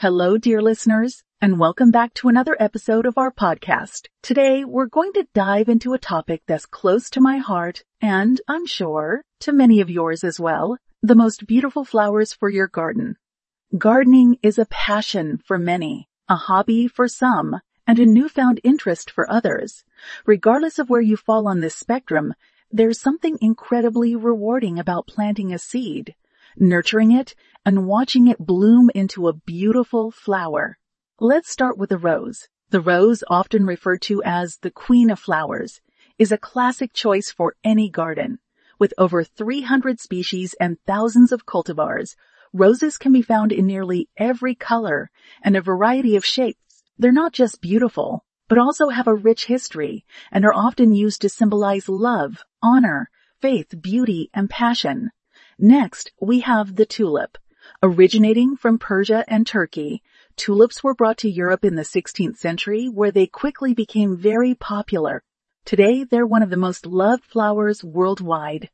Hello, dear listeners, and welcome back to another episode of our podcast. Today, we're going to dive into a topic that's close to my heart and, I'm sure, to many of yours as well, the most beautiful flowers for your garden. Gardening is a passion for many, a hobby for some, and a newfound interest for others. Regardless of where you fall on this spectrum, there's something incredibly rewarding about planting a seed nurturing it, and watching it bloom into a beautiful flower. Let's start with the rose. The rose, often referred to as the queen of flowers, is a classic choice for any garden. With over 300 species and thousands of cultivars, roses can be found in nearly every color and a variety of shapes. They're not just beautiful, but also have a rich history and are often used to symbolize love, honor, faith, beauty, and passion. Next, we have the tulip. Originating from Persia and Turkey, tulips were brought to Europe in the 16th century where they quickly became very popular. Today, they're one of the most loved flowers worldwide.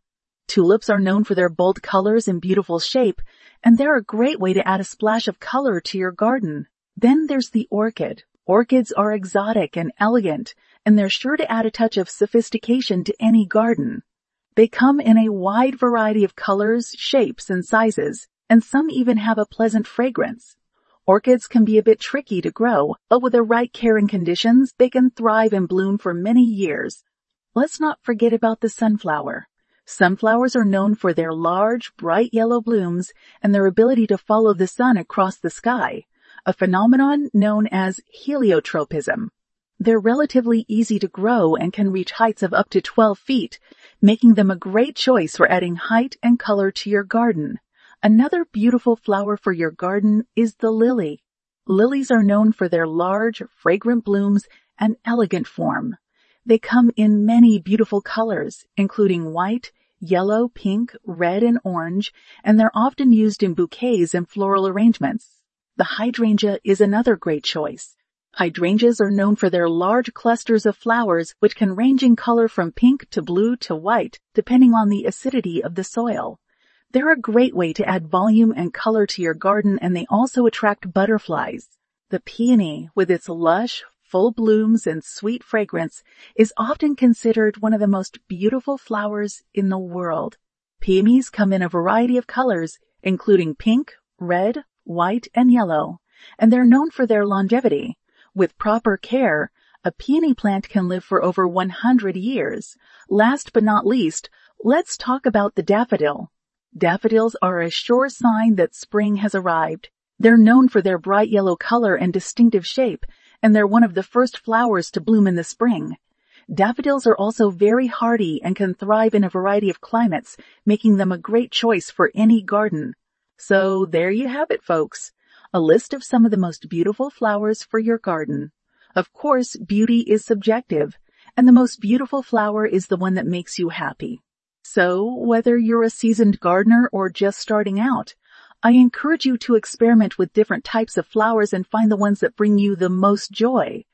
Tulips are known for their bold colors and beautiful shape, and they're a great way to add a splash of color to your garden. Then there's the orchid. Orchids are exotic and elegant, and they're sure to add a touch of sophistication to any garden. They come in a wide variety of colors, shapes, and sizes, and some even have a pleasant fragrance. Orchids can be a bit tricky to grow, but with the right care and conditions, they can thrive and bloom for many years. Let's not forget about the sunflower. Sunflowers are known for their large, bright yellow blooms and their ability to follow the sun across the sky, a phenomenon known as heliotropism. They're relatively easy to grow and can reach heights of up to 12 feet, making them a great choice for adding height and color to your garden. Another beautiful flower for your garden is the lily. Lilies are known for their large, fragrant blooms and elegant form. They come in many beautiful colors, including white, yellow, pink, red, and orange, and they're often used in bouquets and floral arrangements. The hydrangea is another great choice. Hydrangeas are known for their large clusters of flowers which can range in color from pink to blue to white, depending on the acidity of the soil. They're a great way to add volume and color to your garden and they also attract butterflies. The peony, with its lush, full blooms and sweet fragrance, is often considered one of the most beautiful flowers in the world. Peonies come in a variety of colors, including pink, red, white, and yellow, and they're known for their longevity. With proper care, a peony plant can live for over 100 years. Last but not least, let's talk about the daffodil. Daffodils are a sure sign that spring has arrived. They're known for their bright yellow color and distinctive shape, and they're one of the first flowers to bloom in the spring. Daffodils are also very hardy and can thrive in a variety of climates, making them a great choice for any garden. So there you have it, folks a list of some of the most beautiful flowers for your garden. Of course, beauty is subjective, and the most beautiful flower is the one that makes you happy. So, whether you're a seasoned gardener or just starting out, I encourage you to experiment with different types of flowers and find the ones that bring you the most joy.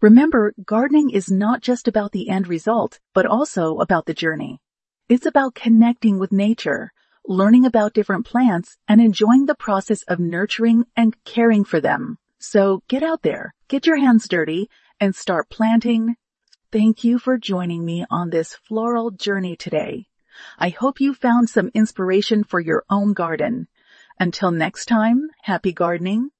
Remember, gardening is not just about the end result, but also about the journey. It's about connecting with nature, learning about different plants, and enjoying the process of nurturing and caring for them. So get out there, get your hands dirty, and start planting. Thank you for joining me on this floral journey today. I hope you found some inspiration for your own garden. Until next time, happy gardening